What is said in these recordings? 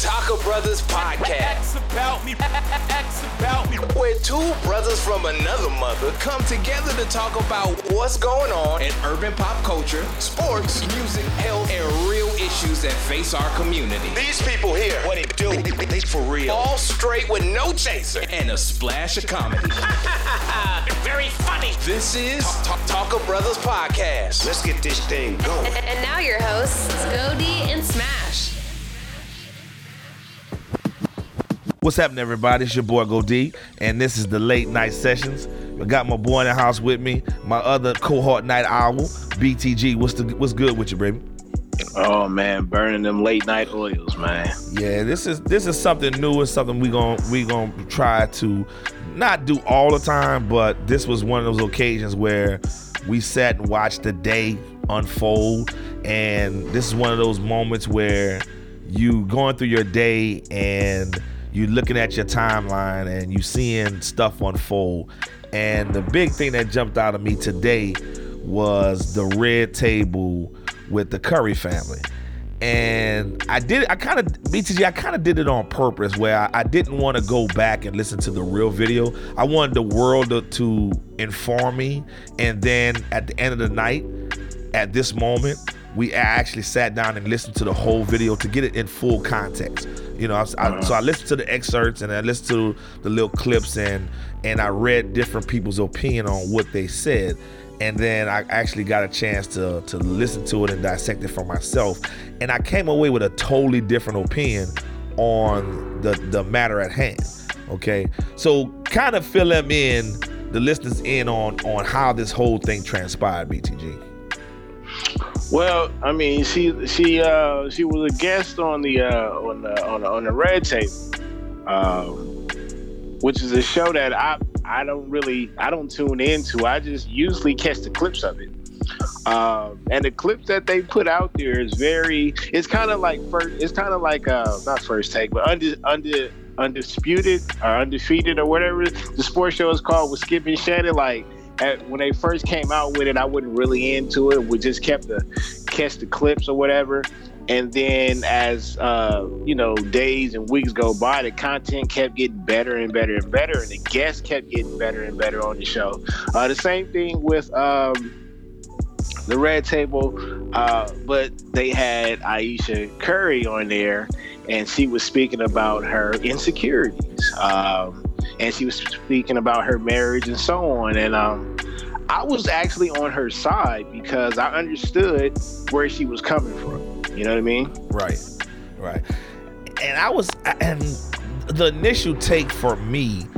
Taco Brothers podcast. about me. about me. Where two brothers from another mother come together to talk about what's going on in urban pop culture, sports, music, health, and real issues that face our community. These people here, what they do, they, they for real. All straight with no chaser and a splash of comedy. Very funny. This is Talk, Talk, Taco Brothers podcast. Let's get this thing going. And now your hosts, Scody and Smash. What's happening, everybody? It's your boy Go D, and this is the late night sessions. I got my boy in the house with me, my other cohort night owl, BTG. What's the what's good with you, baby? Oh man, burning them late night oils, man. Yeah, this is this is something new. It's something we gon' we gonna try to not do all the time, but this was one of those occasions where we sat and watched the day unfold, and this is one of those moments where you going through your day and you looking at your timeline and you're seeing stuff unfold. And the big thing that jumped out of me today was the red table with the Curry family. And I did, I kind of, BTG, I kind of did it on purpose where I, I didn't want to go back and listen to the real video. I wanted the world to, to inform me. And then at the end of the night, at this moment, we actually sat down and listened to the whole video to get it in full context. You know, I, I, uh-huh. so I listened to the excerpts and I listened to the little clips and and I read different people's opinion on what they said, and then I actually got a chance to to listen to it and dissect it for myself, and I came away with a totally different opinion on the the matter at hand. Okay, so kind of fill them in, the listeners in on on how this whole thing transpired, BTG. Well, I mean, she she uh she was a guest on the uh on the on the, on the Red Table, um, which is a show that I I don't really I don't tune into. I just usually catch the clips of it. Um, and the clips that they put out there is very. It's kind of like first. It's kind of like uh not first take, but under under undisputed or undefeated or whatever the sports show is called with Skip and Shannon. Like at, when they first came out with it, I wasn't really into it. We just kept the catch the clips or whatever. And then as uh, you know, days and weeks go by, the content kept getting better and better and better, and the guests kept getting better and better on the show. Uh, the same thing with um, the Red Table, uh, but they had Ayesha Curry on there, and she was speaking about her insecurities. Um, and she was speaking about her marriage and so on. And um, I was actually on her side because I understood where she was coming from. You know what I mean? Right, right. And I was, and the initial take for me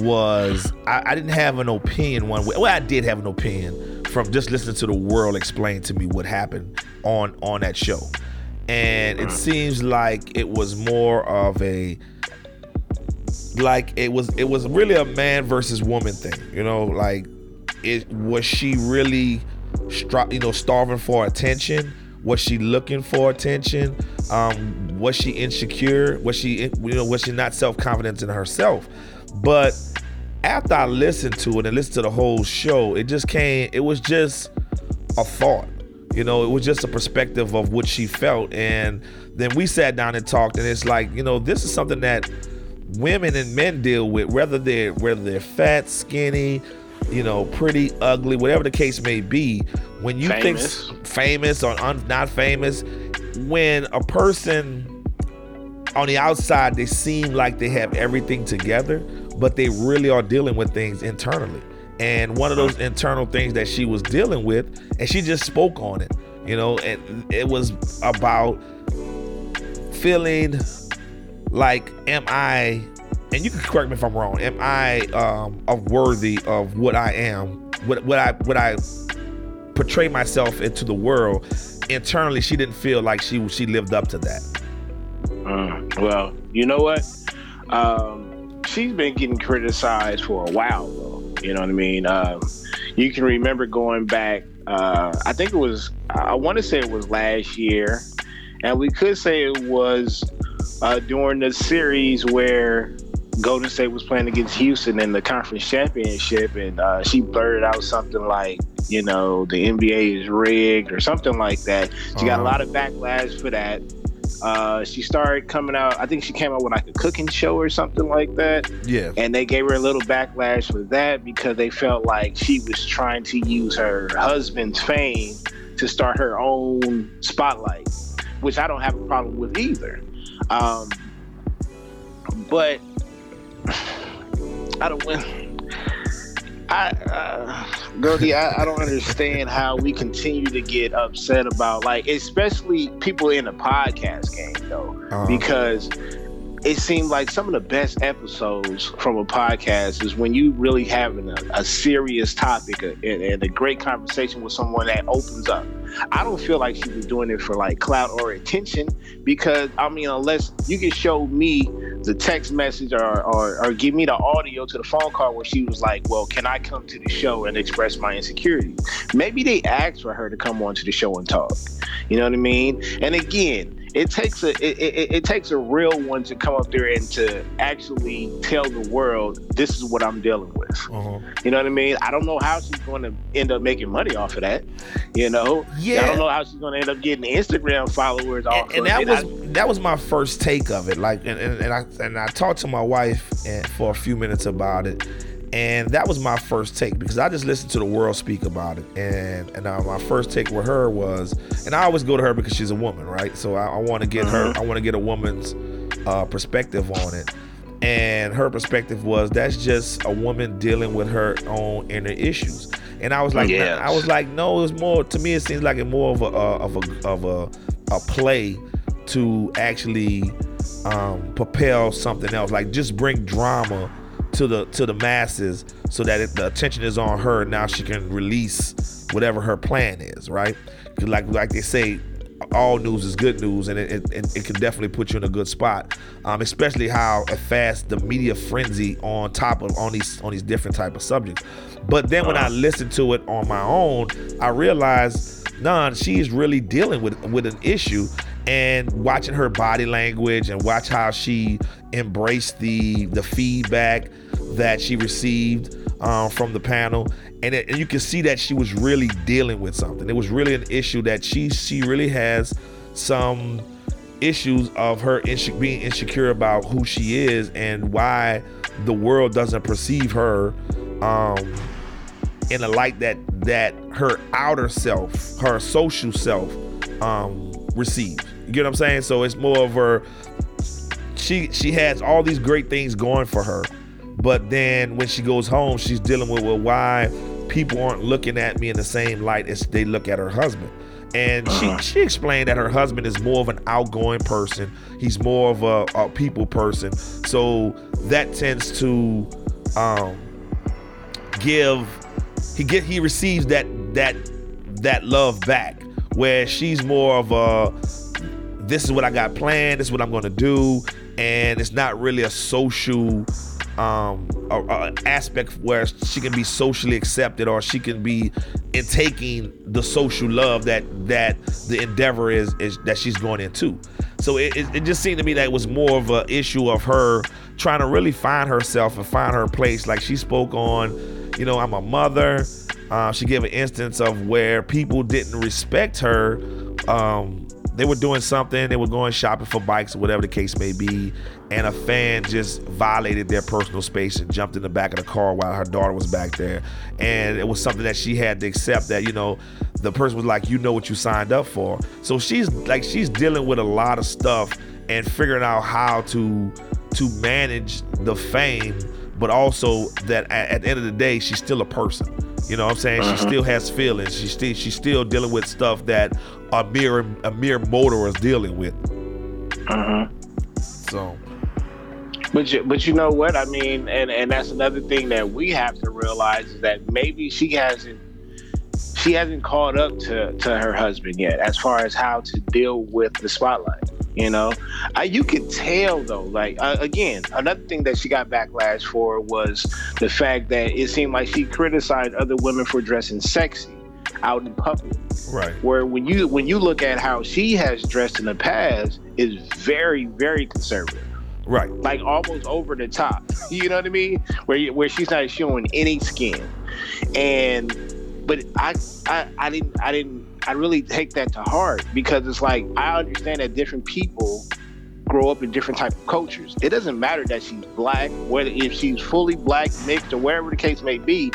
was I, I, didn't have an opinion one way. Well, I did have an opinion from just listening to the world explain to me what happened on on that show, and it seems like it was more of a like it was it was really a man versus woman thing you know like it was she really you know starving for attention? Was she looking for attention? Um was she insecure? Was she you know was she not self-confident in herself? But after i listened to it and listened to the whole show it just came it was just a thought you know it was just a perspective of what she felt. And then we sat down and talked and it's like you know this is something that women and men deal with, whether they're whether they're fat, skinny, you know, pretty, ugly, whatever the case may be. When you famous. think famous or un, not famous, when a person on the outside they seem like they have everything together, but they really are dealing with things internally. And one of those internal things that she was dealing with, and she just spoke on it, you know, and it was about feeling like am I and you can correct me if I'm wrong, am I um of worthy of what I am? What what I what I portray myself into the world? Internally she didn't feel like she she lived up to that. Mm, well, you know what? Um, she's been getting criticized for a while though. You know what I mean? Um, you can remember going back uh, I think it was I want to say it was last year, and we could say it was uh, during the series where Golden State was playing against Houston in the conference championship, and uh, she blurted out something like, you know, the NBA is rigged or something like that. She uh-huh. got a uh-huh. lot of backlash for that. Uh, she started coming out. I think she came out with like a cooking show or something like that. Yeah. And they gave her a little backlash for that because they felt like she was trying to use her husband's fame to start her own spotlight, which I don't have a problem with either. Um, but I don't win. I, uh, Goldie, I, I don't understand how we continue to get upset about like, especially people in the podcast game though, Uh-huh. because it seemed like some of the best episodes from a podcast is when you really having a, a serious topic and, and a great conversation with someone that opens up. I don't feel like she was doing it for like clout or attention because I mean, unless you can show me the text message or, or or give me the audio to the phone call where she was like, "Well, can I come to the show and express my insecurities?" Maybe they asked for her to come on to the show and talk. You know what I mean? And again, it takes a it, it, it takes a real one to come up there and to actually tell the world this is what I'm dealing with. Uh-huh. You know what I mean? I don't know how she's going to end up making money off of that. You know? Yeah. I don't know how she's going to end up getting Instagram followers off and, and that was that was my first take of it. Like, and, and, and I and I talked to my wife for a few minutes about it, and that was my first take because I just listened to the world speak about it, and and uh, my first take with her was, and I always go to her because she's a woman, right? So I, I want to get her, I want to get a woman's uh, perspective on it. And her perspective was that's just a woman dealing with her own inner issues. And I was like, Yes. I was like, no, it's more to me. It seems like it more of a uh, of a of a a play to actually um, propel something else, like just bring drama to the to the masses, so that it, the attention is on her. Now she can release whatever her plan is, right? like like they say, all news is good news, and it, it, it, it can definitely put you in a good spot. Um, especially how fast the media frenzy on top of on these on these different type of subjects. But then when I listened to it on my own, I realized, nah, she's really dealing with with an issue. And watching her body language and watch how she embraced the the feedback that she received um, from the panel, and, it, and you can see that she was really dealing with something. It was really an issue that she she really has some issues of her inse- being insecure about who she is and why the world doesn't perceive her um, in a light that that her outer self, her social self, um, receives. You get what I'm saying? So it's more of her. She she has all these great things going for her, but then when she goes home, she's dealing with well, why people aren't looking at me in the same light as they look at her husband. And she, she explained that her husband is more of an outgoing person. He's more of a, a people person. So that tends to um, give he get he receives that that that love back where she's more of a this is what I got planned, this is what I'm gonna do, and it's not really a social um aspect where she can be socially accepted or she can be in taking the social love that that the endeavor is is that she's going into. So it, it, it just seemed to me that it was more of an issue of her trying to really find herself and find her place. Like she spoke on, you know, I'm a mother. Uh, she gave an instance of where people didn't respect her. Um, they were doing something, they were going shopping for bikes or whatever the case may be, and a fan just violated their personal space and jumped in the back of the car while her daughter was back there. And it was something that she had to accept that, you know, the person was like, you know what you signed up for. So she's like, she's dealing with a lot of stuff and figuring out how to to manage the fame, but also that at, at the end of the day, she's still a person. You know what I'm saying? She uh-huh. still has feelings. She still she's still dealing with stuff that a mere a mere motor is dealing with. Uh-huh. So But you, but you know what? I mean, and and that's another thing that we have to realize is that maybe she hasn't she hasn't caught up to to her husband yet as far as how to deal with the spotlight. You know, I, you could tell though. Like uh, again, another thing that she got backlash for was the fact that it seemed like she criticized other women for dressing sexy out in public right. where when you when you look at how she has dressed in the past is very very conservative Right. like almost over the top you know what i mean where you, where she's not showing any skin and but I, I I didn't I didn't I really take that to heart because it's like I understand that different people grow up in different type of cultures. It doesn't matter that she's black, whether if she's fully black, mixed, or wherever the case may be.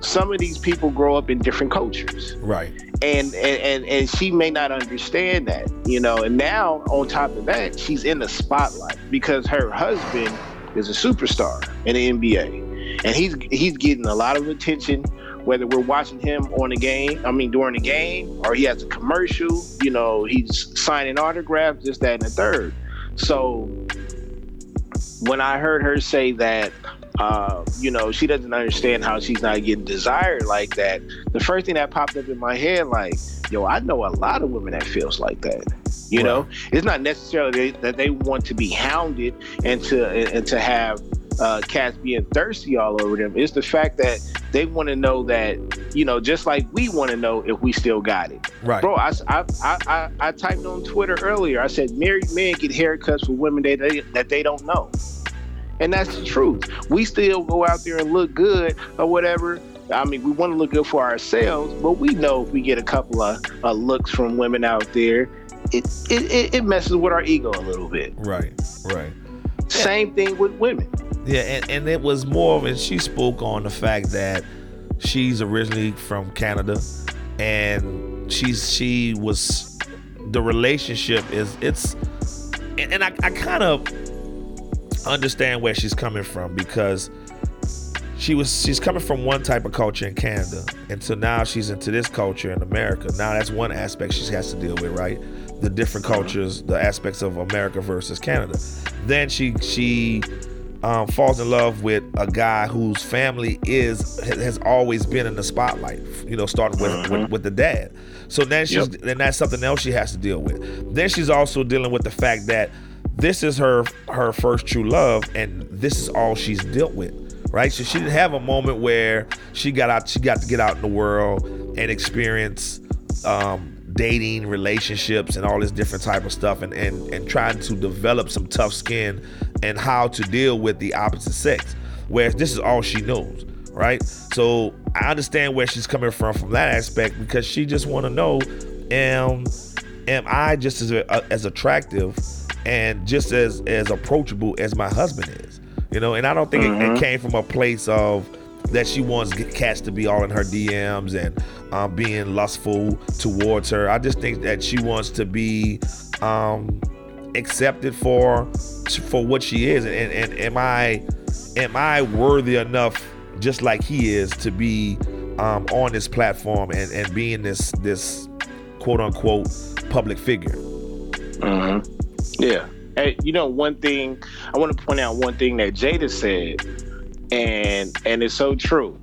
Some of these people grow up in different cultures, right? And and and, and she may not understand that, you know. And now on top of that, she's in the spotlight because her husband is a superstar in the NBA, and he's he's getting a lot of attention whether we're watching him on the game, I mean during the game, or he has a commercial, you know, he's signing autographs, this, that, and the third. So when I heard her say that, uh, you know, she doesn't understand how she's not getting desired like that, the first thing that popped up in my head, like, yo, I know a lot of women that feels like that. You right. know, it's not necessarily that they want to be hounded and to and to have uh, cats being thirsty all over them. It's the fact that they want to know that, you know, just like we want to know if we still got it. Right. Bro, I, I, I, I, typed on Twitter earlier. I said married men get haircuts for women they, they, that they don't know. And that's the truth. We still go out there and look good or whatever. I mean, we want to look good for ourselves, but we know if we get a couple of uh, looks from women out there, it, it, it messes with our ego a little bit. Right, right. Same thing with women. Yeah, and, and it was more of, and she spoke on the fact that she's originally from Canada, and she's she was the relationship is it's, and, and I, I kind of understand where she's coming from because she was she's coming from one type of culture in Canada, and so now she's into this culture in America. Now that's one aspect she has to deal with, right? The different uh-huh. cultures, the aspects of America versus Canada. Then she she um, falls in love with a guy whose family is has always been in the spotlight. You know, starting with mm-hmm. with, with, the dad. So then she's yep. then that's something else she has to deal with. Then she's also dealing with the fact that this is her her first true love, and this is all she's dealt with. Right, so she didn't have a moment where she got out. She got to get out in the world and experience um, dating relationships and all this different type of stuff and, and and trying to develop some tough skin and how to deal with the opposite sex whereas this is all she knows right so i understand where she's coming from from that aspect because she just want to know am am i just as as attractive and just as as approachable as my husband is you know and i don't think mm-hmm. it, it mm-hmm. came from a place of that she wants cats to be all in her DMs and um, being lustful towards her. I just think that she wants to be um, accepted for for what she is, and, and am I am I worthy enough, just like he is, to be um, on this platform and and being this this quote unquote public figure. Mm-hmm. Yeah. Hey, you know one thing I want to point out one thing that Jada said, and and it's so true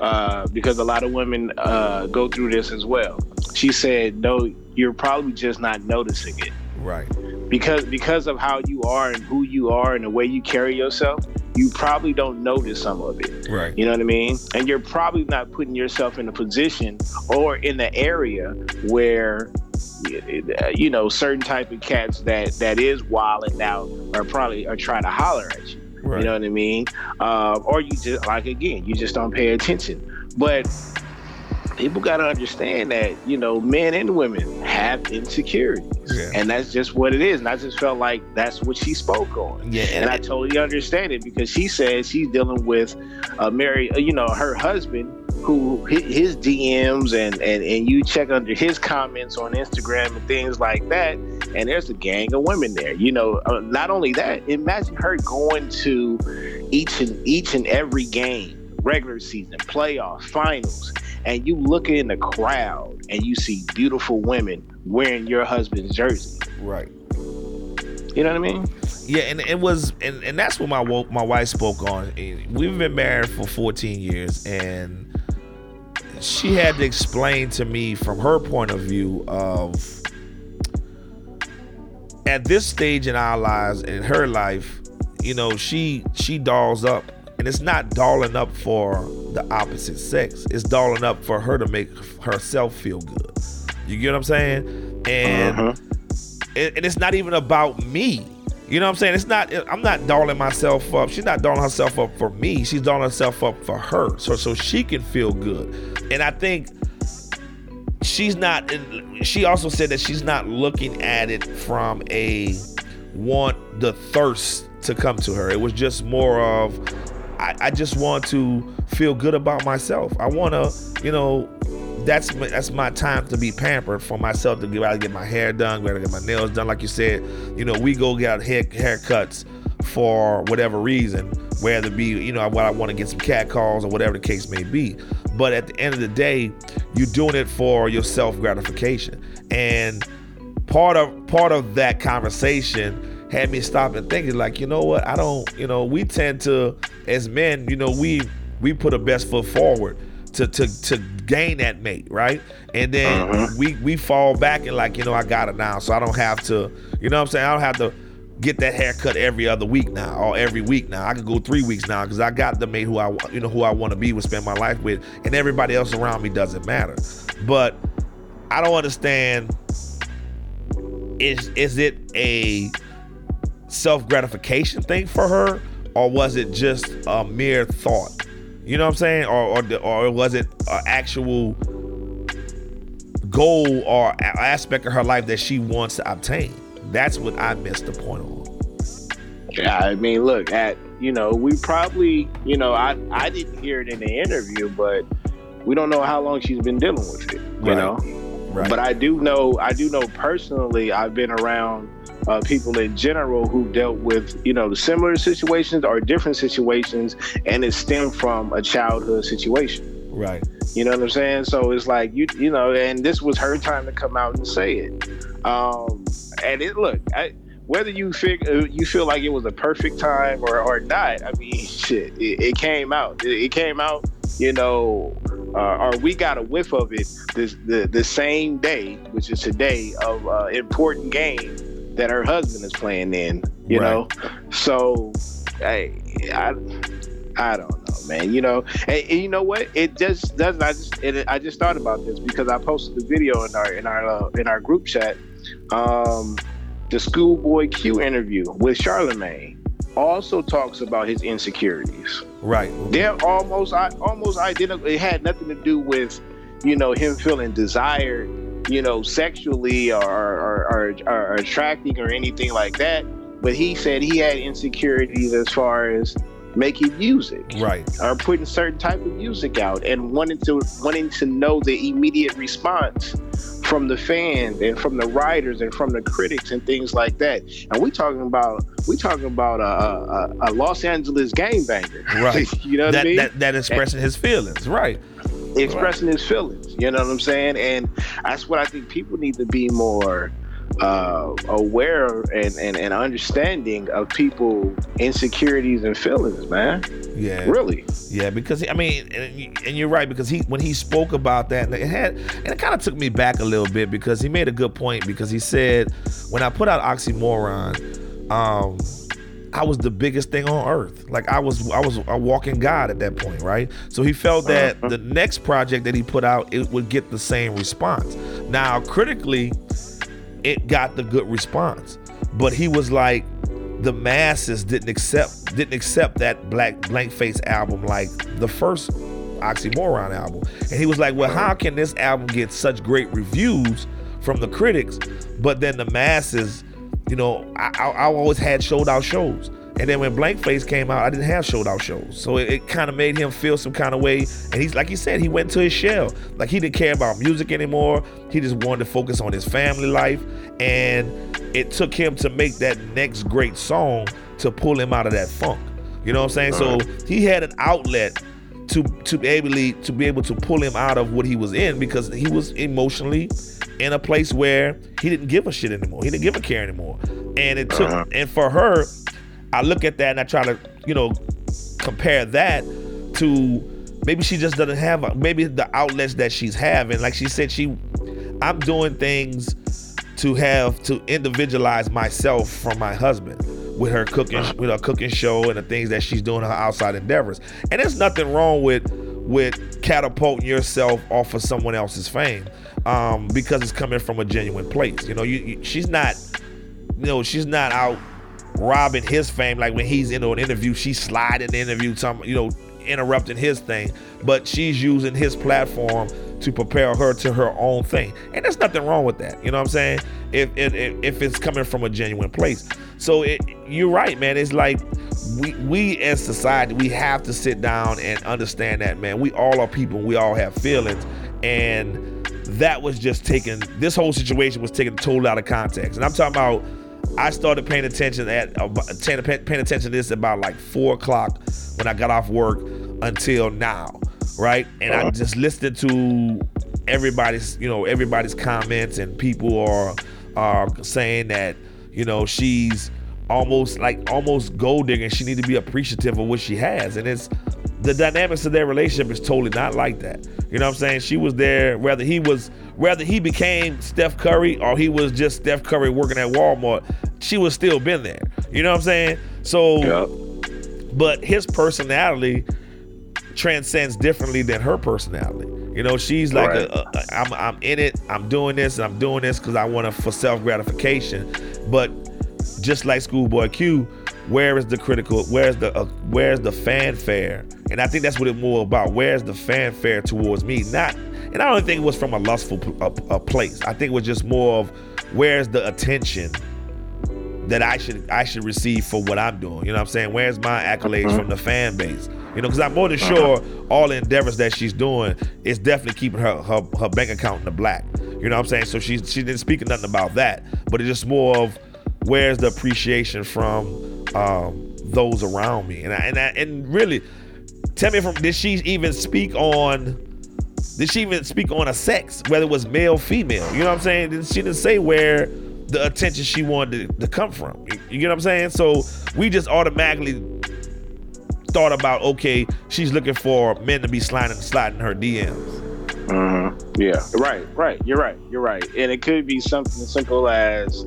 uh, because a lot of women uh, go through this as well. She said, "No, you're probably just not noticing it." Right. Because because of how you are and who you are and the way you carry yourself, you probably don't notice some of it. Right. You know what I mean? And you're probably not putting yourself in a position or in the area where you know certain type of cats that that is wilding out are probably are trying to holler at you. Right. You know what I mean? Uh, or you just like again, you just don't pay attention. But people got to understand that you know men and women have insecurities yeah. and that's just what it is and i just felt like that's what she spoke on yeah and i totally understand it because she says she's dealing with a married you know her husband who hit his DMs and, and and you check under his comments on Instagram and things like that, and there's a gang of women there. You know, uh, not only that, imagine her going to each and each and every game, regular season, playoffs, finals, and you look in the crowd and you see beautiful women wearing your husband's jersey. Right. You know what I mean? Yeah, and it was, and, and that's what my my wife spoke on. We've been married for 14 years, and she had to explain to me from her point of view of at this stage in our lives in her life you know she she dolls up and it's not dolling up for the opposite sex. It's dolling up for her to make herself feel good. You get what i'm saying? And uh-huh. and it's not even about me You know what I'm saying? It's not. I'm not dolling myself up. She's not dolling herself up for me. She's dolling herself up for her, so so she can feel good. And I think she's not. She also said that she's not looking at it from a want the thirst to come to her. It was just more of I, I just want to feel good about myself. I want to, you know, that's that's my time to be pampered for myself to get out get my hair done, go to get my nails done. Like you said, you know, we go get hair haircuts for whatever reason, whether it be you know what I want to get some cat calls or whatever the case may be. But at the end of the day, you're doing it for your self gratification, and part of part of that conversation had me stop and thinking like you know what i don't you know we tend to as men you know we we put a best foot forward to to to gain that mate, right? And then uh-huh. we we fall back and like, you know, I got it now, so I don't have to, you know what I'm saying? I don't have to get that haircut every other week now or every week now. I can go three weeks now because I got the mate who I you know who I want to be with, spend my life with, and everybody else around me doesn't matter. But I don't understand. Is is it a self gratification thing for her, or was it just a mere thought? You know what I'm saying? Or or, or was it an actual goal or aspect of her life that she wants to obtain? That's what I missed the point on. Yeah, I mean, look at you know we probably you know I I didn't hear it in the interview, but we don't know how long she's been dealing with it. You right. know, right. but I do know I do know personally. I've been around uh, people in general who dealt with you know the similar situations or different situations and it stemmed from a childhood situation. Right. You know what i'm saying? So it's like you you know and this was her time to come out and say it. Um and it look I, whether you feel uh, you feel like it was a perfect time or, or not i mean shit it, it came out. It, it, came out you know uh, or we got a whiff of it this the, the same day which is today of uh, important game that her husband is playing in, you right. know? So, hey, I, I don't know, man. You know, and, and you know what? It just doesn't. I just it, I just thought about this because I posted the video in our in our uh, in our group chat. Um, the Schoolboy Q interview with Charlemagne also talks about his insecurities. Right. They're almost almost identical. It had nothing to do with, you know, him feeling desired you know, sexually or, or, or, or attracting or anything like that. But he said he had insecurities as far as making music right. or putting certain type of music out and wanting to wanting to know the immediate response from the fans and from the writers and from the critics and things like that. And we talking about we talking about a, a, a los angeles game banger right. You know that, I mean? that, that expressing and, his feelings. Right expressing right. his feelings. You know what I'm saying? And that's what I think people need to be more uh, aware and, and, and understanding of people insecurities and feelings, man. Yeah, really. Yeah, because I mean, and, and you're right because he when he spoke about that, it had and it kind of took me back a little bit because he made a good point because he said when I put out oxymoron, um, I was the biggest thing on earth. Like I was I was a walking God at that point, right? So he felt that uh-huh. the next project that he put out it would get the same response. Now critically, it got the good response. But he was like the masses didn't accept didn't accept that black blank face album like the first oxymoron album. And he was like, Well, how can this album get such great reviews from the critics, but then the masses you know, I, I, I always had sold out shows. And then when Blank Face came out, I didn't have sold out shows. So it, it kind of made him feel some kind of way. And he's like he said, he went to his shell. Like he didn't care about music anymore. He just wanted to focus on his family life. And it took him to make that next great song to pull him out of that funk. You know what I'm saying? So he had an outlet to to be able to be able to pull him out of what he was in because he was emotionally in a place where he didn't give a shit anymore. He didn't give a care anymore. And it took uh-huh. and for her, I look at that and I try to, you know, compare that to maybe she just doesn't have a, maybe the outlets that she's having. Like she said, she I'm doing things to have to individualize myself from my husband with her cooking with her cooking show and the things that she's doing her outside endeavors. And there's nothing wrong with with catapulting yourself off of someone else's fame um, because it's coming from a genuine place. You know, you, you, she's not, you know, she's not out robbing his fame. Like when he's in an interview, she's sliding the interview, some you know, interrupting his thing. But she's using his platform to prepare her to her own thing, and there's nothing wrong with that. You know what I'm saying? If if, if it's coming from a genuine place. So it, you're right, man. It's like we we as society we have to sit down and understand that, man. We all are people. We all have feelings, and that was just taken. This whole situation was taken totally out of context, and I'm talking about I started paying attention at uh, paying attention to this about like four o'clock when I got off work until now, right? And I uh-huh. just listened to everybody's, you know, everybody's comments, and people are are saying that, you know, she's almost like almost gold digging. She need to be appreciative of what she has, and it's the dynamics of their relationship is totally not like that. You know what I'm saying? She was there whether he was whether he became Steph Curry or he was just Steph Curry working at Walmart, she was still been there. You know what I'm saying? So yep. but his personality transcends differently than her personality. You know, she's like, right. a, a, I'm, I'm in it. I'm doing this, and I'm doing this because I want to for self gratification. But just like Schoolboy Q, where is the critical? Where's the uh, where's the fanfare? And I think that's what it's more about. Where's the fanfare towards me? Not, and I don't think it was from a lustful a, a place. I think it was just more of where's the attention that I should I should receive for what I'm doing. You know what I'm saying? Where's my accolades uh-huh. from the fan base? You know, because I'm more than sure all the endeavors that she's doing is definitely keeping her, her her bank account in the black. You know what I'm saying? So she's she didn't speak nothing about that, but it's just more of where's the appreciation from um, those around me? And I, and I, and really, tell me from did she even speak on? Did she even speak on a sex, whether it was male, female? You know what I'm saying? She didn't say where the attention she wanted to, to come from. You, you know what I'm saying? So we just automatically thought about, okay, she's looking for men to be sliding sliding her DMs. Uh-huh. Yeah. Right. Right. You're right. You're right. And it could be something as simple as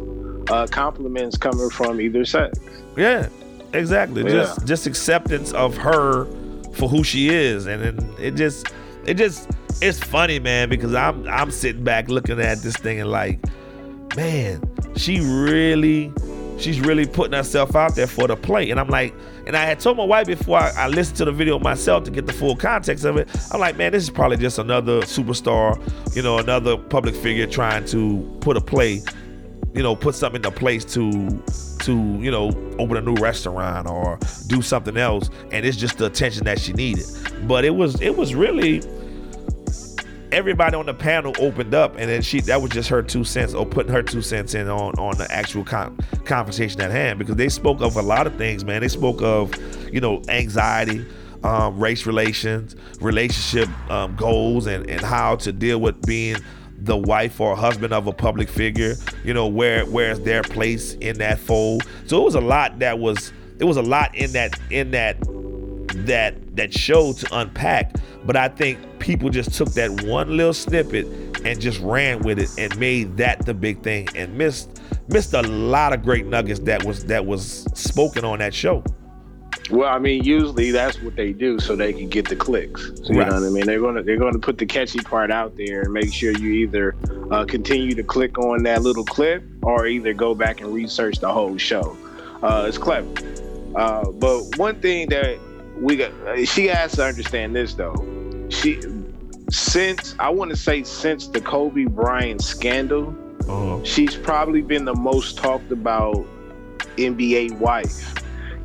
uh, compliments coming from either sex. Yeah, exactly. Yeah. Just just acceptance of her for who she is, and it, it just it just it's funny, man, because I'm I'm sitting back looking at this thing and like, man, she really she's really putting herself out there for the play. And I'm like, and I had told my wife before I, I, listened to the video myself to get the full context of it. I'm like, man, this is probably just another superstar, you know, another public figure trying to put a play you know, put something into place to to, you know, open a new restaurant or do something else. And it's just the attention that she needed. But it was it was really everybody on the panel opened up and then she that was just her two cents or putting her two cents in on on the actual con- conversation at hand because they spoke of a lot of things man. They spoke of you know anxiety um, race relations relationship um, goals and and how to deal with being the wife or husband of a public figure you know where where's their place in that fold. So it was a lot that was it was a lot in that in that that that show to unpack but i think people just took that one little snippet and just ran with it and made that the big thing and missed missed a lot of great nuggets that was that was spoken on that show well, I mean, usually that's what they do so they can get the clicks. So, you right. know what I mean? They're gonna they're gonna put the catchy part out there and make sure you either uh, continue to click on that little clip or either go back and research the whole show. Uh, it's clever. Uh, but one thing that we got, she has to understand this though. She since I want to say since the Kobe Bryant scandal, uh-huh. she's probably been the most talked about NBA wife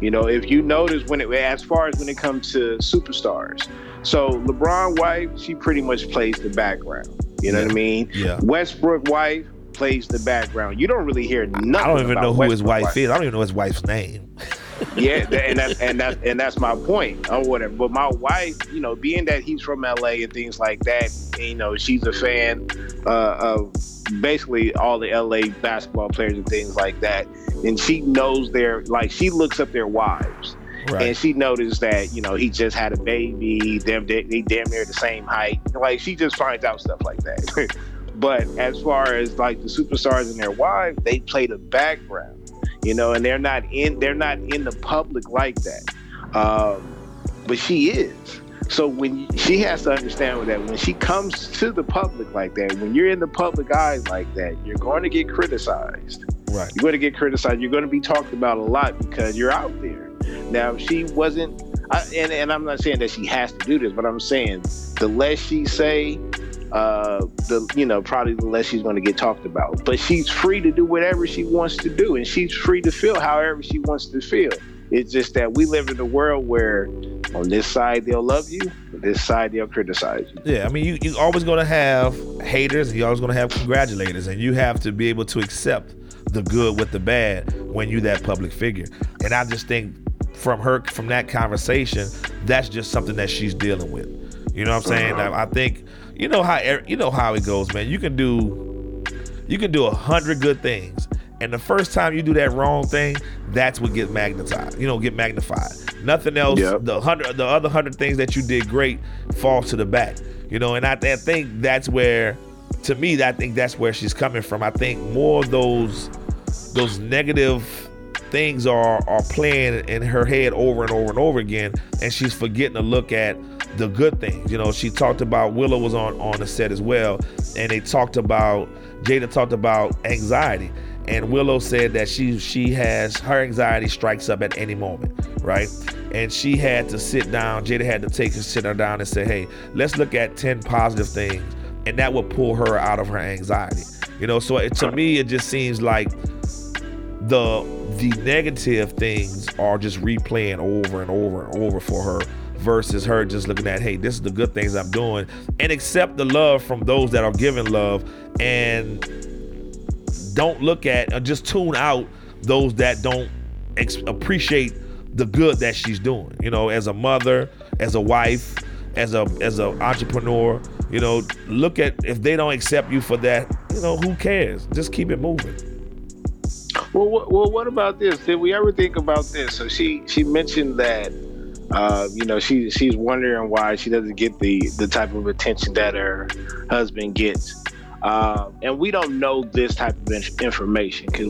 you know, if you notice when it as far as when it comes to superstars, so LeBron wife, she pretty much plays the background. You know yeah. what I mean? Yeah. Westbrook wife plays the background. You don't really hear nothing. I don't even know who Westbrook his wife, wife, is. I don't even know his wife's name. yeah, and that's and that's and that's my point or whatever. But my wife, you know, being that he's from LA and things like that, you know, she's a fan uh, of basically all the LA basketball players and things like that and she knows their like she looks up their wives. Right. And she noticed that you know he just had a baby. Them they, they damn near the same height. Like she just finds out stuff like that. but as far as like the superstars and their wives, they play the background, you know, and they're not in they're not in the public like that. Um, but she is. So when she has to understand that when she comes to the public like that, when you're in the public eyes like that, you're going to get criticized Right. You're going to get criticized. You're going to be talked about a lot because you're out there. Now, if she wasn't, I, and and I'm not saying that she has to do this, but I'm saying the less she say, uh, the you know probably the less she's going to get talked about. But she's free to do whatever she wants to do, and she's free to feel however she wants to feel. It's just that we live in a world where on this side they'll love you, on this side they'll criticize you. Yeah, I mean, you you always gonna have haters, and you always gonna have congratulators, and you have to be able to accept the good with the bad when you that public figure. And I just think from her from that conversation, that's just something that she's dealing with. You know what I'm saying? I, I think you know how you know how it goes, man. You can do you can do a hundred good things, and the first time you do that wrong thing, that's what gets magnetized. You know, get magnified. Nothing else. Yep. The hundred, the other hundred things that you did great falls to the back. You know, and I, I think that's where, to me, I think that's where she's coming from. I think more of those those negative things are are playing in her head over and over and over again, and she's forgetting to look at the good things. You know, she talked about Willow was on on the set as well, and they talked about Jada talked about anxiety, and Willow said that she she has her anxiety strikes up at any moment, right? And she had to sit down. Jada had to take her sit her down and say, "Hey, let's look at ten positive things," and that would pull her out of her anxiety. You know, so it, to me, it just seems like the the negative things are just replaying over and over and over for her versus her just looking at hey this is the good things i'm doing and accept the love from those that are giving love and don't look at or just tune out those that don't ex- appreciate the good that she's doing you know as a mother as a wife as a as an entrepreneur you know look at if they don't accept you for that you know who cares just keep it moving Well, what, well, what about this? Did we ever think about this? So she she mentioned that, uh, you know, she she's wondering why she doesn't get the the type of attention that her husband gets, uh, and we don't know this type of in- information because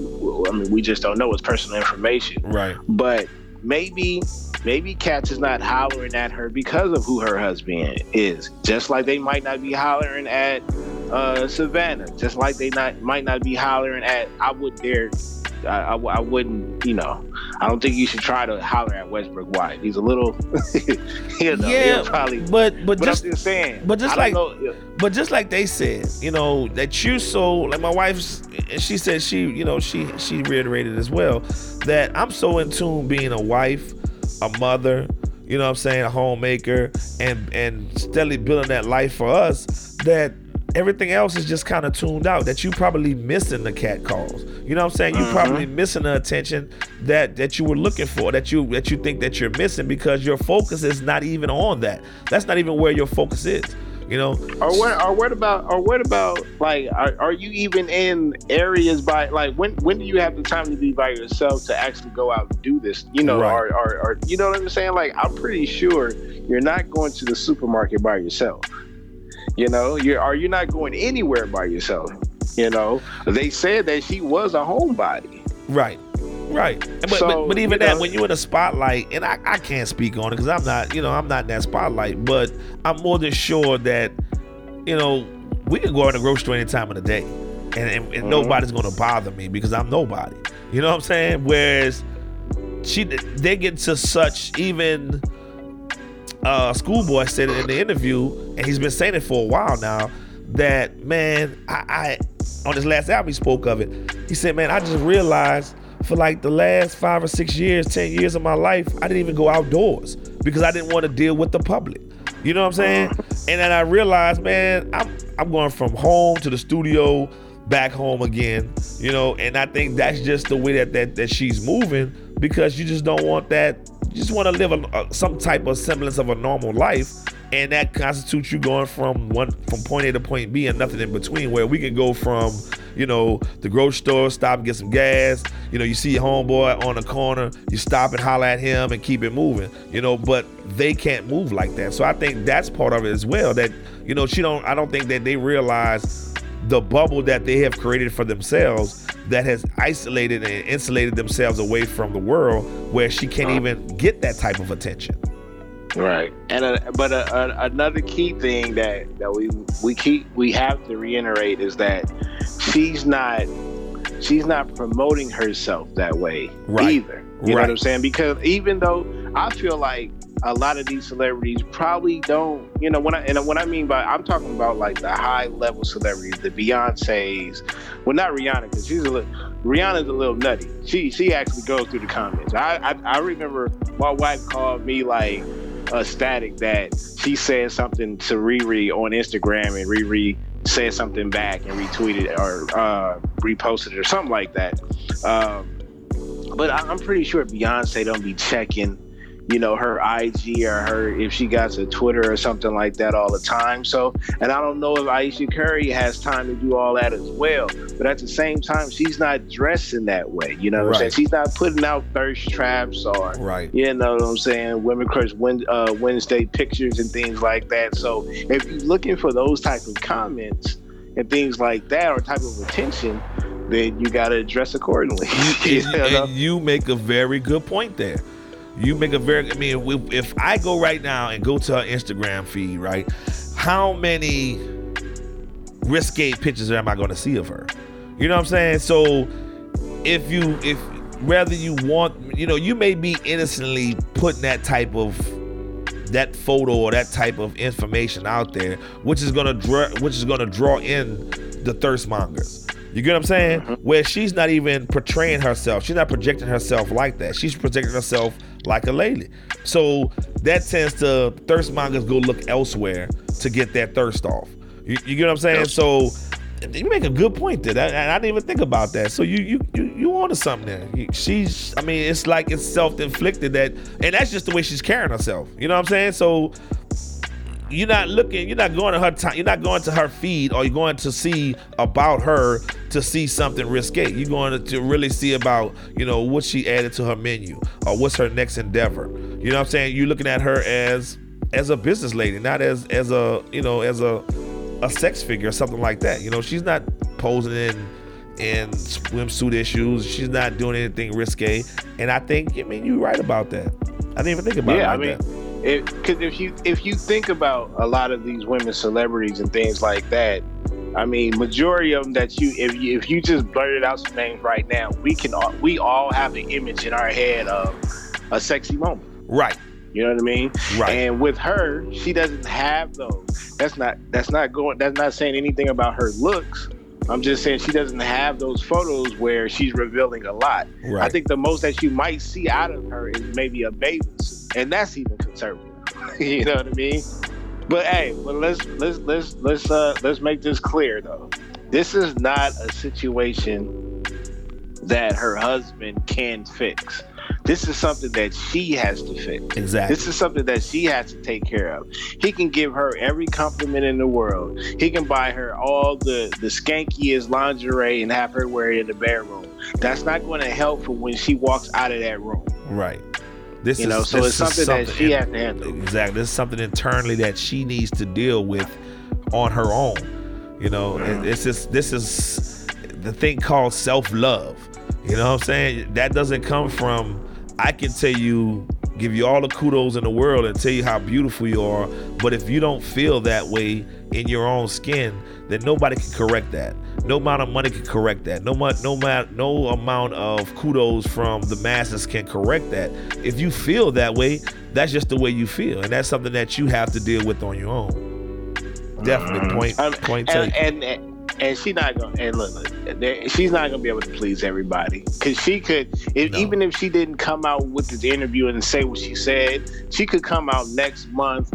I mean we just don't know it's personal information. right But maybe maybe cats is not hollering at her because of who her husband is. Just like they might not be hollering at uh, Savannah. Just like they not might not be hollering at. I would dare. I, I, I wouldn't. You know. I don't think you should try to holler at Westbrook White. He's a little. you know, yeah probably. but but But just just saying. but just like- know, But just like they said, you know, that you so like my wife's she said she, you know, she she reiterated as well that I'm so in tune being a wife, a mother, you know what I'm saying, a homemaker and and steadily building that life for us that everything else is just kind of tuned out that you probably missing the cat calls. You know what I'm saying? You probably mm-hmm. missing the attention that that you were looking for, that you that you think that you're missing because your focus is not even on that. That's not even where your focus is. You know, Or what? Or what about? Or what about? Like, are, are you even in areas by like when? When do you have the time to be by yourself to actually go out and do this? You know, Right. or, or, or you know what I'm saying? Like, I'm pretty sure you're not going to the supermarket by yourself. You know, you are you not going anywhere by yourself? You know, they said that she was a homebody. Right. Right. But, So, but, but even that, know- when you're in a spotlight, and I, I can't speak on it because I'm not, you know, I'm not in that spotlight, but I'm more than sure that, you know, we can go out in the grocery store any time of the day and, and, and mm-hmm. nobody's going to bother me because I'm nobody. You know what I'm saying? Whereas she, they get to such, even uh, Schoolboy said it in the interview, and he's been saying it for a while now. That man, I, I on his last album he spoke of it. He said, "Man, I just realized for like the last five or six years, ten years of my life, I didn't even go outdoors because I didn't want to deal with the public. You know what I'm saying? And then I realized, man, I'm I'm going from home to the studio, back home again. You know, and I think that's just the way that that, that she's moving because you just don't want that. Just want to live a, a, some type of semblance of a normal life, and that constitutes you going from one from point A to point B and nothing in between. Where we can go from, you know, the grocery store, stop get some gas. You know, you see your homeboy on the corner, you stop and holler at him and keep it moving. You know, but they can't move like that. So I think that's part of it as well. That you know, she don't. I don't think that they realize the bubble that they have created for themselves that has isolated and insulated themselves away from the world where she can't even get that type of attention. Right. And uh, but uh, uh, another key thing that that we we keep we have to reiterate is that she's not she's not promoting herself that way Right. either. You know Right. what I'm saying? Because even though I feel like a lot of these celebrities probably don't, you know, when I and what I mean by I'm talking about like the high level celebrities, the Beyonces. Well, not Rihanna because she's a little. Rihanna's a little nutty. She she actually goes through the comments. I I, I remember my wife called me like ecstatic that she said something to Riri on Instagram and Riri said something back and retweeted or uh, reposted it or something like that. Um, but I, I'm pretty sure Beyonce don't be checking, you know, her IG or her if she got a Twitter or something like that all the time. So, and I don't know if Ayesha Curry has time to do all that as well. But at the same time, she's not dressing that way. You know what I'm saying? Right. She's not putting out thirst traps or Right. you know what I'm saying? Women Crush uh, Wednesday pictures and things like that. So if you're looking for those type of comments and things like that or type of attention, then you got to address accordingly. You and, know? and you make a very good point there. You make a very. I mean, if, if I go right now and go to her Instagram feed, right, how many risque pictures am I going to see of her? You know what I'm saying? So if you if whether you want, you know, you may be innocently putting that type of that photo or that type of information out there, which is gonna draw, which is gonna draw in the thirst mongers. You get what I'm saying? Mm-hmm. Where she's not even portraying herself, she's not projecting herself like that. She's projecting herself like a lady. So that tends to thirst mongers go look elsewhere to get that thirst off. You, you get what I'm saying? So you make a good point there. That, and I didn't even think about that. So you you you you onto something there. She's I mean, it's like it's self-inflicted that and that's just the way she's carrying herself. You know what I'm saying? So you're not looking, you're not going to her time, you're not going to her feed or you're going to see about her to see something risque. You're going to, really see about, you know, what she added to her menu or what's her next endeavor. You know what I'm saying? You're looking at her as as a business lady, not as as a, you know, as a a sex figure or something like that. You know, she's not posing in in swimsuit issues. She's not doing anything risque. And I think, I mean, you're right about that. I didn't even think about yeah, it like I mean, that. Because if you if you think about a lot of these women celebrities and things like that, I mean, majority of them that you if you if you just blurted out some names right now, we can all, we all have an image in our head of a sexy moment. Right. You know what I mean? Right. And with her, she doesn't have those. That's not that's not going that's not saying anything about her looks. I'm just saying she doesn't have those photos where she's revealing a lot. Right. I think the most that you might see out of her is maybe a bathing suit, and that's even conservative. you know what I mean? But hey, but let's let's let's let's uh let's make this clear though. This is not a situation that her husband can fix. This is something that she has to fix. Exactly. This is something that she has to take care of. He can give her every compliment in the world. He can buy her all the the skankiest lingerie and have her wear it in the bedroom. That's not going to help for when she walks out of that room. Right. This You is know, so it's something, is that she in- has to handle. Exactly. This is something internally that she needs to deal with on her own. You know, it- mm-hmm. it's just this is the thing called self love. You know what I'm saying? That doesn't come from I can tell you, give you all the kudos in the world and tell you how beautiful you are. But if you don't feel that way in your own skin, then nobody can correct that. No amount of money can correct that. No no no amount of kudos from the masses can correct that. If you feel that way, that's just the way you feel, and that's something that you have to deal with on your own. Definitely, point, Um, point and, taken. and, and and she not gonna and look, look she's not gonna be able to please everybody because she could if, No. even if she didn't come out with the interview and say what she said she could come out next month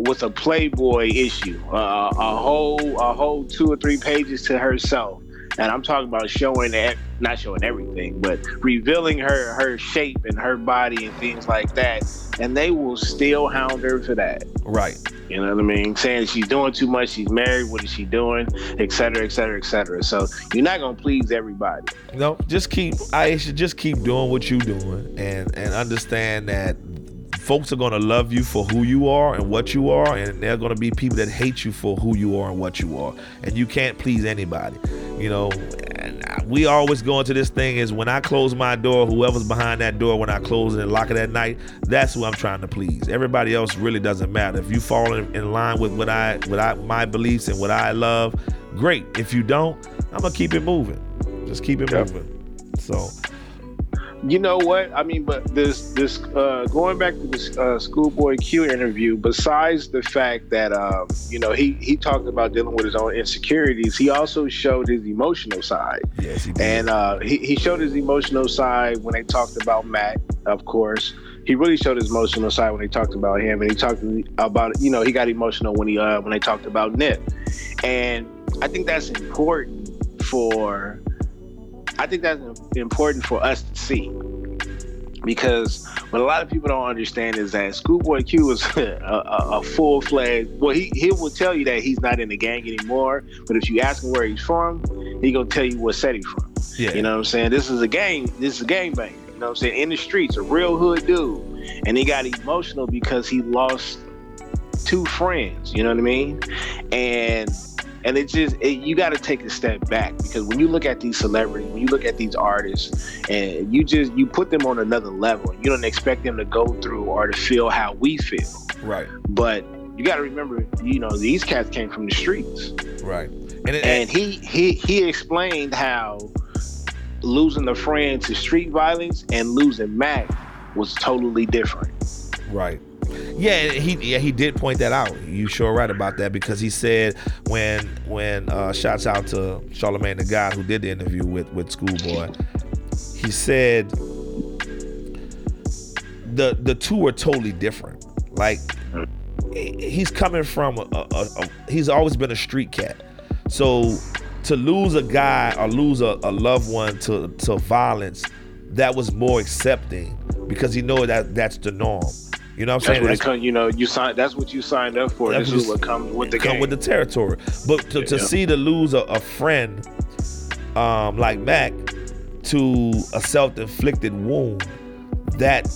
with a playboy issue uh, a whole a whole two or three pages to herself and i'm talking about showing that not showing everything but revealing her her shape and her body and things like that and they will still hound her for that Right. you know what I mean? Saying she's doing too much, she's married, what is she doing, et cetera, et cetera, et cetera. So you're not gonna please everybody. No, just keep I should just keep doing what you're doing and and understand that folks are gonna love you for who you are and what you are, and there are gonna be people that hate you for who you are and what you are. And you can't please anybody. You know, and we always go into this thing is when I close my door, whoever's behind that door when I close it and lock it at night, that's who I'm trying to please. Everybody else really doesn't matter. If you fall in, in line with what I what I my beliefs and what I love, great. If you don't, I'm gonna keep it moving. Just keep it moving. So you know what? I mean, but this this uh, going back to this uh, Schoolboy Q interview. Besides the fact that um, you know he he talked about dealing with his own insecurities, he also showed his emotional side. Yes, he did. And uh, he he showed his emotional side when they talked about Mac, of course. He really showed his emotional side when they talked about him, and he talked about you know he got emotional when he uh, when they talked about Nip, and I think that's important for I think that's important for us to see because what a lot of people don't understand is that Schoolboy Q was a, a, a full fledged. Well, he he will tell you that he's not in the gang anymore, but if you ask him where he's from, he gonna tell you what set he's from. Yeah. You know what I'm saying? This is a gang. This is a gang bang. You know what I'm saying? In the streets, a real hood dude, and he got emotional because he lost two friends. You know what I mean? And and it just it, you got to take a step back because when you look at these celebrities when you look at these artists and you just you put them on another level. You don't expect them to go through or to feel how we feel. Right. But you got to remember you know these cats came from the streets. Right. And, it, and he he he explained how losing a friend to street violence and losing mac was totally different. Right yeah, he yeah he did point that out. You sure right about that because he said when when uh, shouts out to Charlemagne the God who did the interview with with Schoolboy, he said the the two are totally different. Like he's coming from a, a, a, he's always been a street cat, so to lose a guy or lose a, a loved one to to violence, that was more accepting because he know that that's the norm. You know what I'm saying? That's come, you know, you signed. That's what you signed up for. This is what comes with the come game. with the territory. But to, to yeah. see to lose a, a friend, um, like Mac, to a self-inflicted wound, that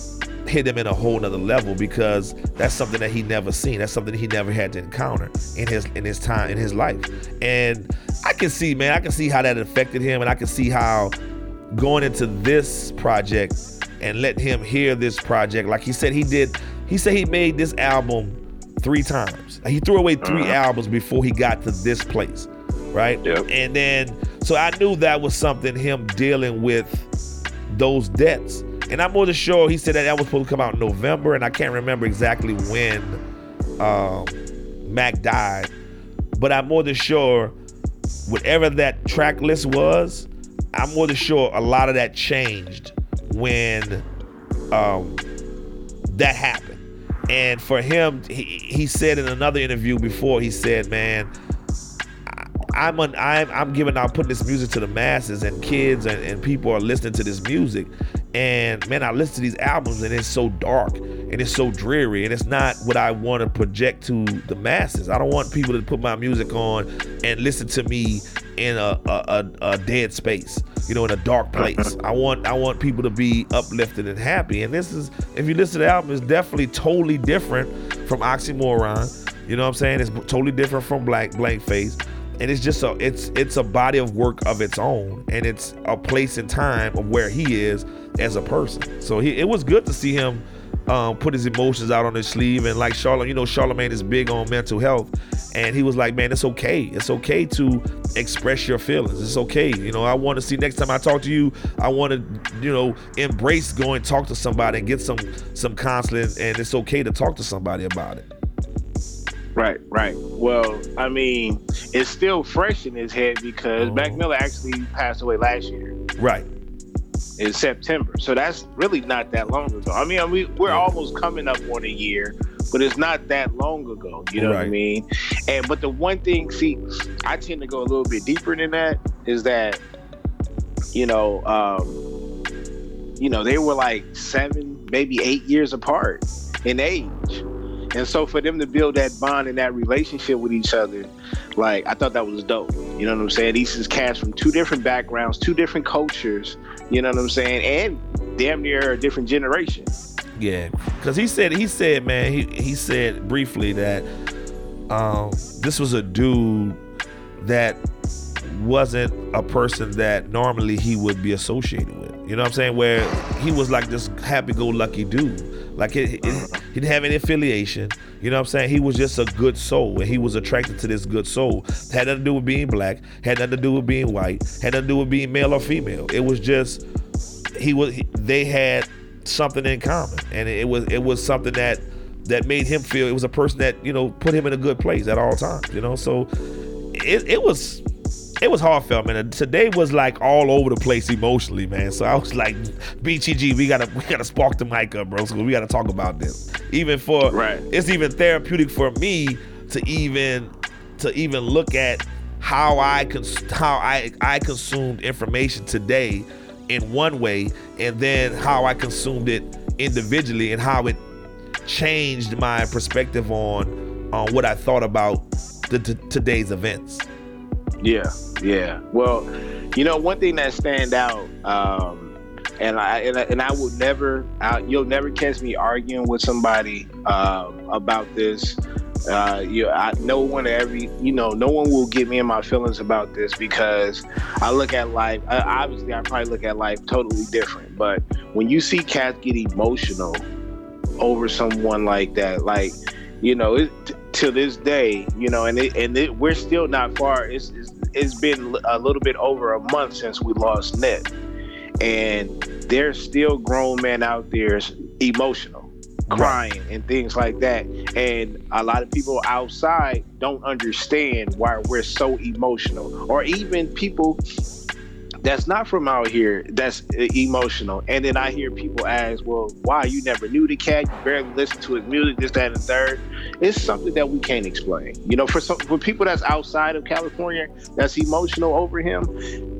hit him in a whole nother level because that's something that he never seen. That's something he never had to encounter in his in his time in his life. And I can see, man, I can see how that affected him, and I can see how going into this project and let him hear this project. Like he said, he did. He said he made this album three times. He threw away 3 uh-huh. albums before he got to this place, right? Yep. And then, so I knew that was something him dealing with those debts. And I'm more than sure he said that that was supposed to come out in November, and I can't remember exactly when um, Mac died. But I'm more than sure whatever that track list was, I'm more than sure a lot of that changed when um, that happened. And for him, he, he said in another interview before, he said, "Man, I'm an, I'm I'm giving out putting this music to the masses and kids and, and people are listening to this music and man I listen to these albums and it's so dark and it's so dreary and it's not what I want to project to the masses. I don't want people to put my music on and listen to me in a, a, a, dead space you know in a dark uh-huh. place. I want I want people to be uplifted and happy and this is if you listen to the album it's definitely totally different from Oxymoron you know what I'm saying? It's totally different from Black Blank Face and it's just a it's it's a body of work of its own. And it's a place and time of where he is as a person. So he, it was good to see him um, put his emotions out on his sleeve. And like charlotte you know charlemagne is big on mental health. And he was like man it's okay. It's okay to express your feelings. It's okay. You know i want to see next time i talk to you i want to you know embrace going talk to somebody and get some some counseling. And it's okay to talk to somebody about it Right, right. Well, I mean, it's still fresh in his head because oh. Mac Miller actually passed away last year. Right. In September. So that's really not that long ago. I mean, we, we're almost coming up on a year, but it's not that long ago. You know right. what I mean? And but the one thing, see, I tend to go a little bit deeper than that, is that, you know, um, you know, they were like seven, maybe eight years apart in age. And so for them to build that bond and that relationship with each other, like I thought that was dope. You know what I'm saying? These is cats from two different backgrounds, two different cultures. You know what I'm saying? And damn near a different generation. Yeah, because he said he said man he he said briefly that um, this was a dude that wasn't a person that normally he would be associated with. You know what I'm saying? Where he was like this happy-go-lucky dude. Like it, it, he didn't have any affiliation. You know what I'm saying? He was just a good soul, and he was attracted to this good soul. Had nothing to do with being black, had nothing to do with being white, had nothing to do with being male or female. It was just he was. They had something in common, and it was it was something that that made him feel it was a person that you know put him in a good place at all times. You know, so it it was it was heartfelt, man. Today was like all over the place emotionally, man. So I was like, BTG, we gotta we gotta spark the mic up, bro. So we gotta talk about this. Even for right. it's even therapeutic for me to even to even look at how I cons- how I I consumed information today in one way, and then how I consumed it individually, and how it changed my perspective on on what I thought about the, t- today's events. Yeah, yeah. Well, you know, one thing that stand out, um, and I and I, and I will never, I, you'll never catch me arguing with somebody um, about this. Uh, you, I, no one every, you know, no one will get me in my feelings about this because I look at life. Uh, obviously, I probably look at life totally different. But when you see cats get emotional over someone like that, like you know, it, t- to this day, you know, and it, and it, we're still not far. It's, it's it's been a little bit over a month since we lost Nip, and there's still grown men out there emotional, crying and things like that. And a lot of people outside don't understand why we're so emotional, or even people that's not from out here that's emotional. And then I hear people ask, well, why? You never knew the cat, you barely listened to his music, this, that, and the third. It's something that we can't explain. You know, for some for people that's outside of California that's emotional over him,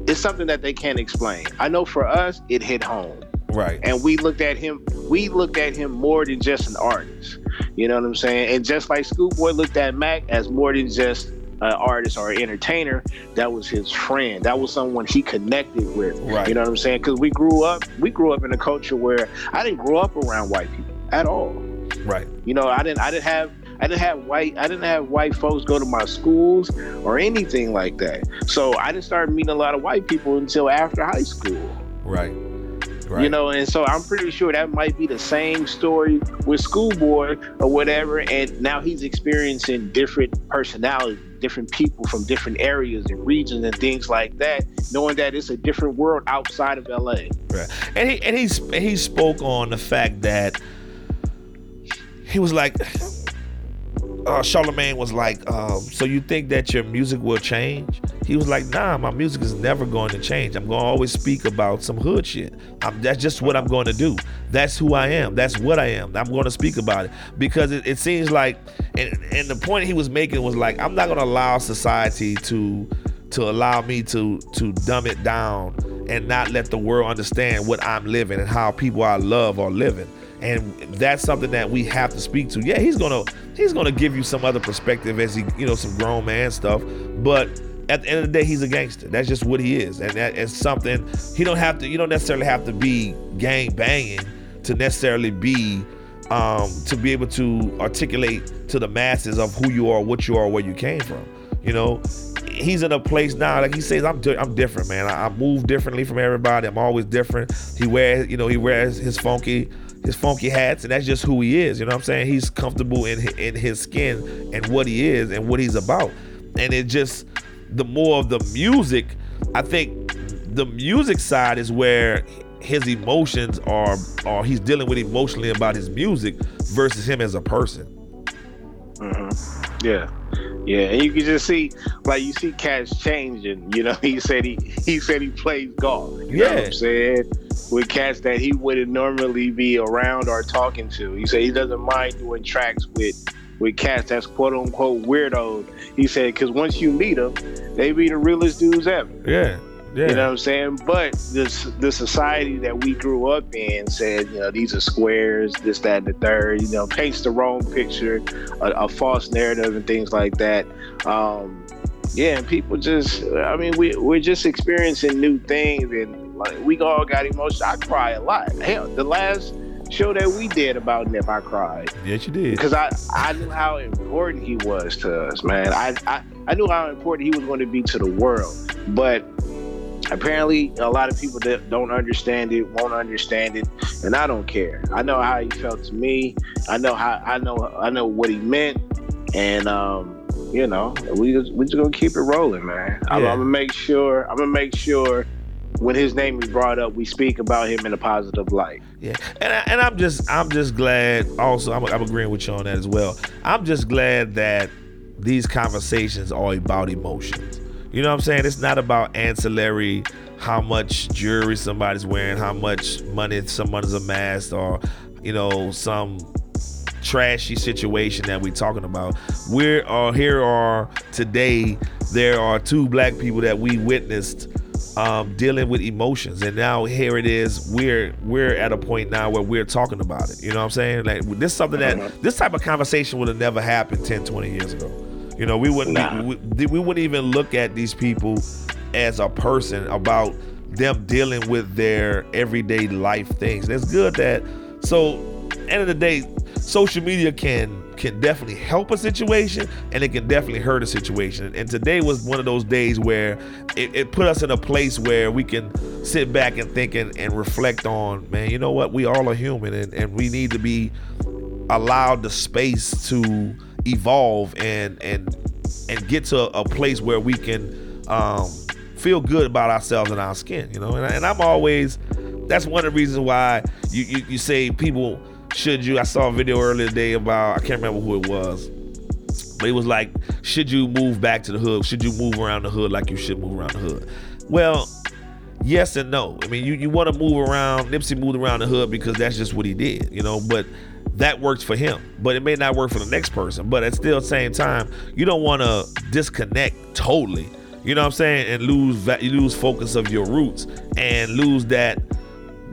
it's something that they can't explain. I know for us, it hit home. Right. And we looked at him, we looked at him more than just an artist. You know what I'm saying? And just like Schoolboy looked at Mac as more than just uh, artist or entertainer, that was his friend. That was someone he connected with. Right. You know what I'm saying? Because we grew up, we grew up in a culture where I didn't grow up around white people at all. Right. You know, I didn't. I didn't have. I didn't have white. I didn't have white folks go to my schools or anything like that. So I didn't start meeting a lot of white people until after high school. Right. Right. You know, and so I'm pretty sure that might be the same story with Schoolboy or whatever. And now he's experiencing different personalities, different people from different areas and regions and things like that, knowing that it's a different world outside of LA. Right. And he and he's he spoke on the fact that he was like uh, Charlemagne was like, um, "So you think that your music will change?" He was like, "Nah, my music is never going to change. I'm going to always speak about some hood shit. I'm, that's just what I'm going to do. That's who I am. That's what I am. I'm going to speak about it because it, it seems like, and, and the point he was making was like, I'm not going to allow society to." to allow me to to dumb it down and not let the world understand what I'm living and how people I love are living and that's something that we have to speak to. Yeah, he's gonna he's gonna give you some other perspective as he you know some grown man stuff, but at the end of the day, he's a gangster. That's just what he is, and that is something he don't have to. You don't necessarily have to be gang banging to necessarily be um, to be able to articulate to the masses of who you are, what you are, where you came from. You know, he's in a place now, like he says, I'm di- I'm different, man. I, I move differently from everybody. I'm always different. He wears, you know, he wears his funky his funky hats, and that's just who he is. You know what I'm saying? He's comfortable in in his skin and what he is and what he's about. And it just the more of the music, I think the music side is where his emotions are are he's dealing with emotionally about his music versus him as a person. Mm-hmm. Yeah. Yeah, and you can just see, like you see, Cats changing. You know, he said he he said he plays golf. You yeah, know what I'm saying with cats that he wouldn't normally be around or talking to. He said he doesn't mind doing tracks with with cats that's quote unquote weirdos. He said because once you meet them, they be the realest dudes ever. Yeah. Yeah. You know what I'm saying? But this the society that we grew up in said, you know, these are squares, this, that, and the third, you know, paints the wrong picture, a, a false narrative and things like that. Um, yeah, and people just I mean, we we're just experiencing new things and like we all got emotions. I cry a lot. Hell, the last show that we did about Nip, I cried. Yes, you did. Because I, I knew how important he was to us, man. I, I, I knew how important he was going to be to the world. But apparently a lot of people that don't understand it won't understand it, and I don't care. I know how he felt to me. I know how I know I know what he meant, and um, you know we just we just gonna keep it rolling, man. Yeah. I'm, I'm gonna make sure. I'm gonna make sure when his name is brought up, we speak about him in a positive light. Yeah, and I, and I'm just I'm just glad. Also, I'm, I'm agreeing with you on that as well. I'm just glad that these conversations are about emotions. You know what I'm saying? It's not about ancillary, how much jewelry somebody's wearing, how much money someone's amassed, or you know some trashy situation that we're talking about. We're uh, here are today. There are two black people that we witnessed um, dealing with emotions, and now here it is. We're we're at a point now where we're talking about it. You know what I'm saying? Like this is something that uh-huh. this type of conversation would have never happened 10, 20 years ago. You know, we wouldn't nah. we, we wouldn't even look at these people as a person about them dealing with their everyday life things. It's good that so end of the day, social media can can definitely help a situation and it can definitely hurt a situation. And today was one of those days where it, it put us in a place where we can sit back and think and, and reflect on, man, you know what? We all are human and, and we need to be allowed the space to evolve and and and get to a place where we can um, feel good about ourselves and our skin, you know. And, and I'm always that's one of the reasons why you, you, you say people should you? I saw a video earlier today about I can't remember who it was, but it was like, should you move back to the hood? Should you move around the hood like you should move around the hood? Well, yes and no. I mean, you, you want to move around. Nipsey moved around the hood because that's just what he did, you know. But that works for him, but it may not work for the next person. But at still same time, you don't want to disconnect totally. You know what I'm saying? And lose lose focus of your roots and lose that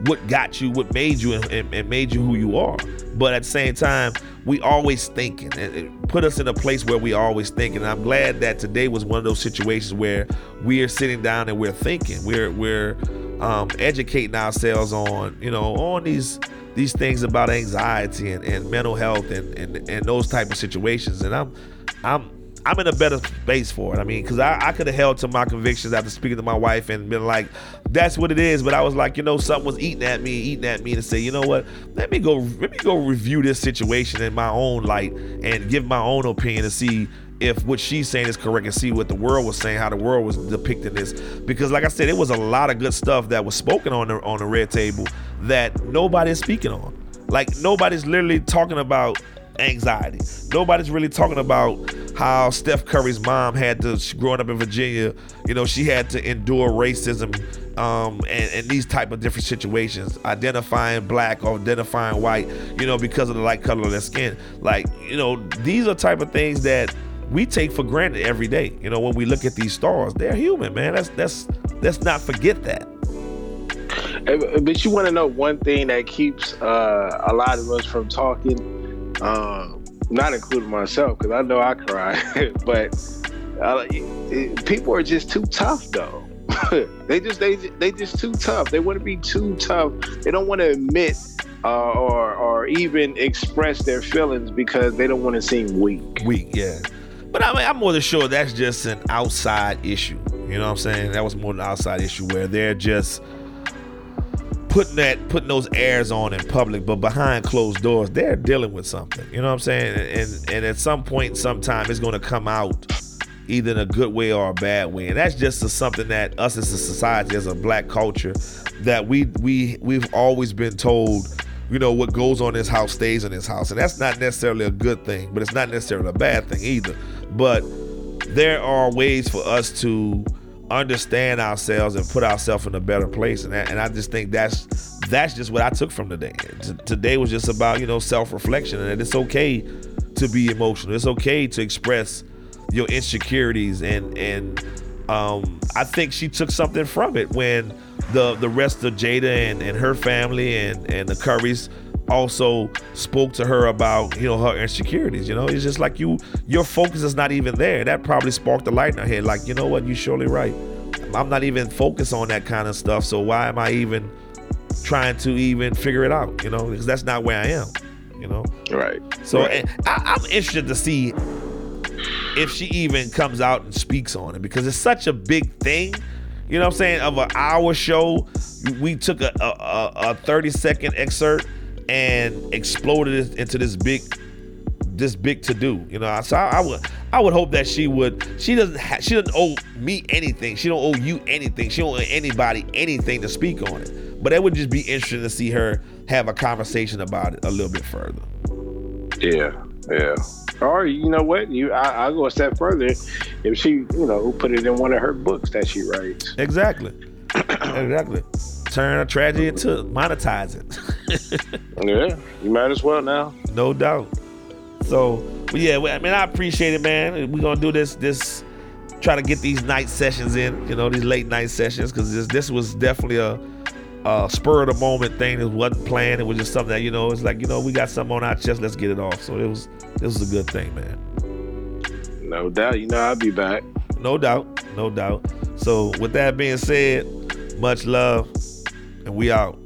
what got you, what made you, and, and, made you who you are. But at the same time, we always thinking. And it put us in a place where we always thinking. And I'm glad that today was one of those situations where we are sitting down and we're thinking. We're we're um, educating ourselves on you know on these these things about anxiety and, and mental health and, and and those type of situations. And I'm I'm I'm in a better space for it. I mean, because I, I could have held to my convictions after speaking to my wife and been like, that's what it is. But I was like, you know, something was eating at me, eating at me, to say, you know what? Let me go, let me go review this situation in my own light and give my own opinion to see if what she's saying is correct and see what the world was saying, how the world was depicting this. Because, like I said, it was a lot of good stuff that was spoken on the on the red table that nobody's speaking on. Like nobody's literally talking about anxiety. Nobody's really talking about how Steph Curry's mom had to, growing up in Virginia, you know, she had to endure racism um, and, and, these type of different situations, identifying black or identifying white, you know, because of the light color of their skin. Like, you know, these are type of things that we take for granted every day. You know, when we look at these stars, they're human, man. That's that's let's not forget that. But you want to know one thing that keeps uh, a lot of us from talking um, not including myself because I know I cry, but uh, it, people are just too tough though. they just they they just too tough. They want to be too tough. They don't want to admit uh, or or even express their feelings because they don't want to seem weak. Weak, yeah. But I mean, I'm more than sure that's just an outside issue. You know what I'm saying? That was more an outside issue where they're just putting that putting those airs on in public, but behind closed doors, they're dealing with something. You know what I'm saying? And and at some point, sometime, it's going to come out either in a good way or a bad way. And that's just a, something that us as a society, as a black culture, that we we we've always been told. You know what goes on in this house stays in this house, and that's not necessarily a good thing, but it's not necessarily a bad thing either. But there are ways for us to understand ourselves and put ourselves in a better place. And, and I just think that's that's just what I took from today. T- today was just about you know self reflection, and it's okay to be emotional. It's okay to express your insecurities, and and um, I think she took something from it when the the rest of Jada and, and her family and and the Currys also spoke to her about you know her insecurities you know? It's just like you your focus is not even there. That probably sparked the light in her head like you know what? You're surely right. I'm not even focused on that kind of stuff so why am i even trying to even figure it out? You know? Because that's not where i am you know? Right. So right. I, i'm interested to see if she even comes out and speaks on it because it's such a big thing you know what I'm saying, of an hour show, we took a, a, a 30 second excerpt and exploded into this big this big to do. You know, so I, I, would I would hope that she would. She doesn't ha- she doesn't owe me anything. She don't owe you anything. She don't owe anybody anything to speak on it. But it would just be interesting to see her have a conversation about it a little bit further. Yeah, yeah. Or you know what? You I, will go a step further. If she, you know, put it in one of her books that she writes. Exactly. exactly. Turn a tragedy into monetizing. yeah, you might as well now. No doubt. So, but yeah, I mean, I appreciate it, man. We're gonna do this, this, try to get these night sessions in. You know, these late night sessions, because this, this was definitely a, a spur of the moment thing. It wasn't planned. It was just something that you know, it's like you know, we got something on our chest. Let's get it off. So it was, this was a good thing, man. No doubt. You know, I'll be back. No doubt. No doubt. So with that being said, much love, and we out.